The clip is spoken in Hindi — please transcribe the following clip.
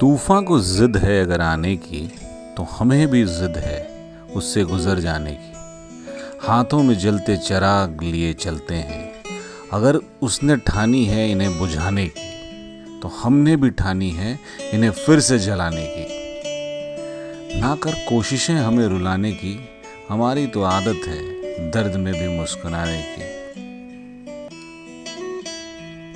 तूफ़ान को जिद है अगर आने की तो हमें भी जिद है उससे गुजर जाने की। हाथों में जलते चराग लिए चलते हैं। अगर उसने ठानी है इन्हें बुझाने की तो हमने भी ठानी है इन्हें फिर से जलाने की। ना कर कोशिशें हमें रुलाने की, हमारी तो आदत है दर्द में भी मुस्कुराने की।